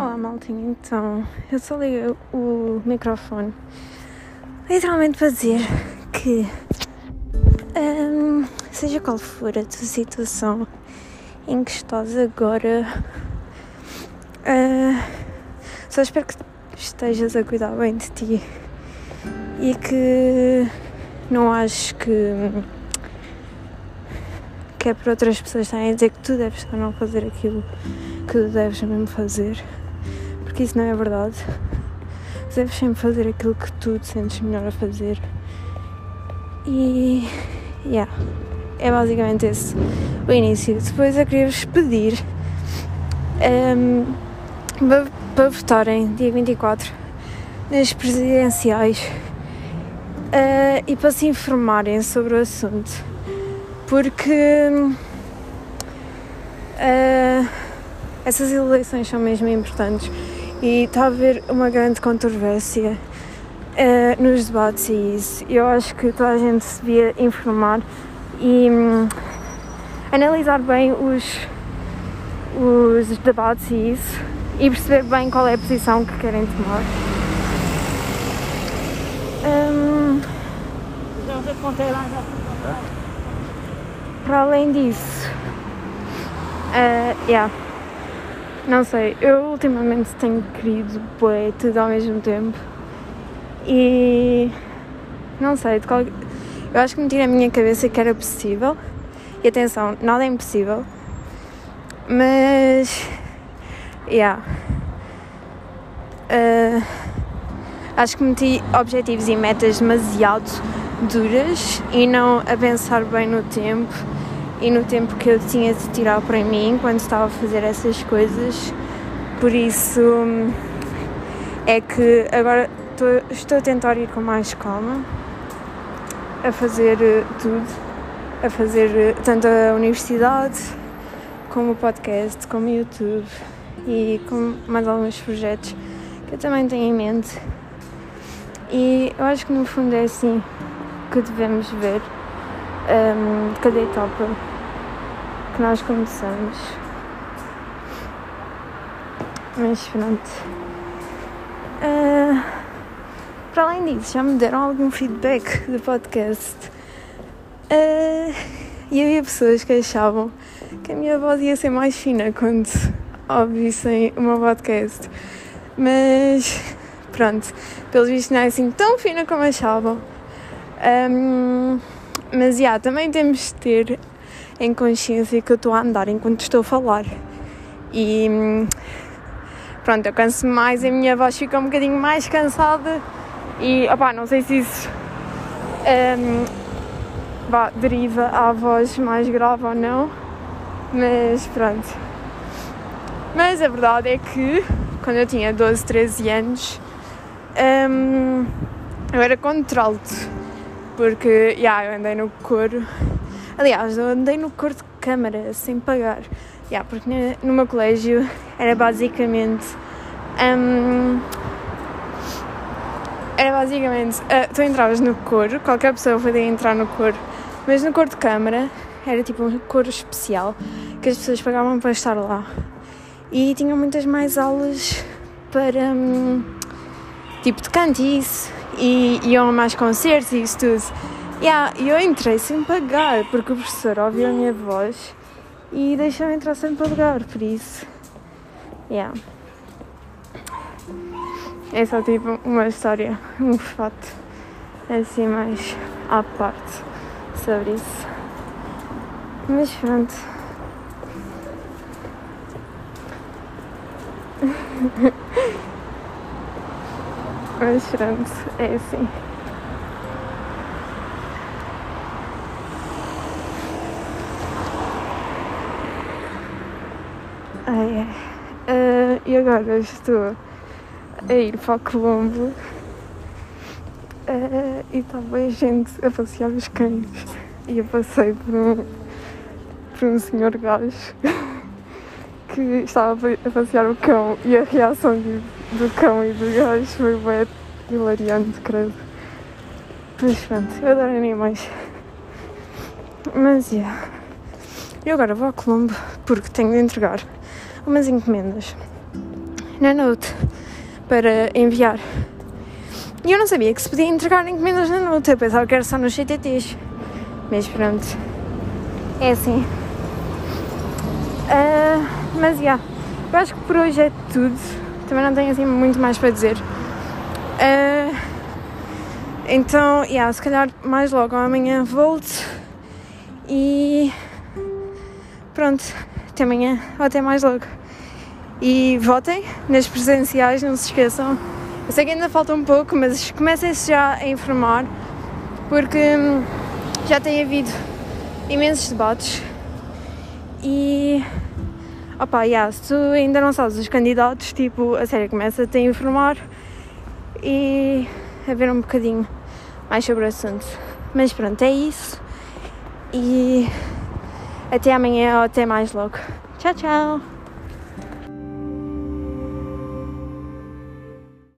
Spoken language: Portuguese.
Olá, maltinho. Então, eu só liguei o microfone literalmente para dizer que, hum, seja qual for a tua situação em que estás agora, uh, só espero que estejas a cuidar bem de ti e que não aches que, que é para outras pessoas estarem a dizer que tu deves a não fazer aquilo que deves mesmo fazer porque isso não é verdade. Deves sempre fazer aquilo que tu te sentes melhor a fazer. E. Yeah. É basicamente esse o início. Depois eu queria-vos pedir um, ehm, para votarem dia 24 nas presidenciais uh, e para se informarem sobre o assunto. Porque. Uh, essas eleições são mesmo importantes e está a haver uma grande controvérsia uh, nos debates e isso. Eu acho que toda a gente se devia informar e um, analisar bem os, os debates e isso e perceber bem qual é a posição que querem tomar. Um, para além disso, uh, yeah. Não sei, eu ultimamente tenho querido bué tudo ao mesmo tempo. E não sei, qual... eu acho que meti na minha cabeça que era possível. E atenção, nada é impossível, mas yeah. Uh, acho que meti objetivos e metas demasiado duras e não a pensar bem no tempo e no tempo que eu tinha de tirar para mim quando estava a fazer essas coisas. Por isso é que agora estou, estou a tentar ir com mais calma a fazer eh, tudo, a fazer eh, tanto a universidade como o podcast, como o YouTube e com mais alguns projetos que eu também tenho em mente. E eu acho que no fundo é assim que devemos ver um, cada etapa que nós começamos. Mas pronto. Uh, para além disso, já me deram algum feedback do podcast. Uh, e havia pessoas que achavam que a minha voz ia ser mais fina quando ouvissem o meu podcast. Mas pronto, pelos vistos não é assim tão fina como achavam. Um, mas já, yeah, também temos de ter em consciência que eu estou a andar enquanto estou a falar. E pronto, eu canso mais, a minha voz fica um bocadinho mais cansada e opá, não sei se isso um, bah, deriva à voz mais grave ou não, mas pronto. Mas a verdade é que quando eu tinha 12, 13 anos um, eu era contralto, porque yeah, eu andei no coro Aliás, eu andei no cor de câmara sem pagar. Yeah, porque no meu colégio era basicamente. Um, era basicamente. Uh, tu entravas no coro, qualquer pessoa podia entrar no coro, mas no cor de câmara era tipo um coro especial que as pessoas pagavam para estar lá. E tinham muitas mais aulas para. Um, tipo de canto e isso. E iam a mais concertos e isso tudo. Yeah, eu entrei sem pagar, porque o professor ouviu a minha voz e deixou-me entrar sem pagar, por isso. Yeah. É só tipo uma história, um fato assim mais à parte sobre isso. Mas pronto. Mas pronto, é assim. Ai, uh, e agora estou a ir para o Colombo uh, e estava a gente a passear os cães e eu passei por um, por um senhor gajo que estava a passear o cão e a reação do, do cão e do gajo foi bem hilariante, credo. Mas pronto, eu adoro animais. Mas, yeah. E agora vou ao Colombo porque tenho de entregar umas encomendas na Note para enviar. E eu não sabia que se podia entregar encomendas na Note, eu pensava que era só nos CTTs. Mas pronto, é assim. Uh, mas já, yeah, eu acho que por hoje é tudo. Também não tenho assim muito mais para dizer. Uh, então, yeah, se calhar mais logo amanhã volto e pronto, até amanhã ou até mais logo. E votem nas presenciais, não se esqueçam. Eu sei que ainda falta um pouco, mas comecem-se já a informar porque hum, já tem havido imensos debates e opa, yeah, se tu ainda não sabes os candidatos, tipo, a sério, começa-te a informar e a ver um bocadinho mais sobre o assunto. Mas pronto, é isso. E até amanhã ou até mais logo. Tchau, tchau!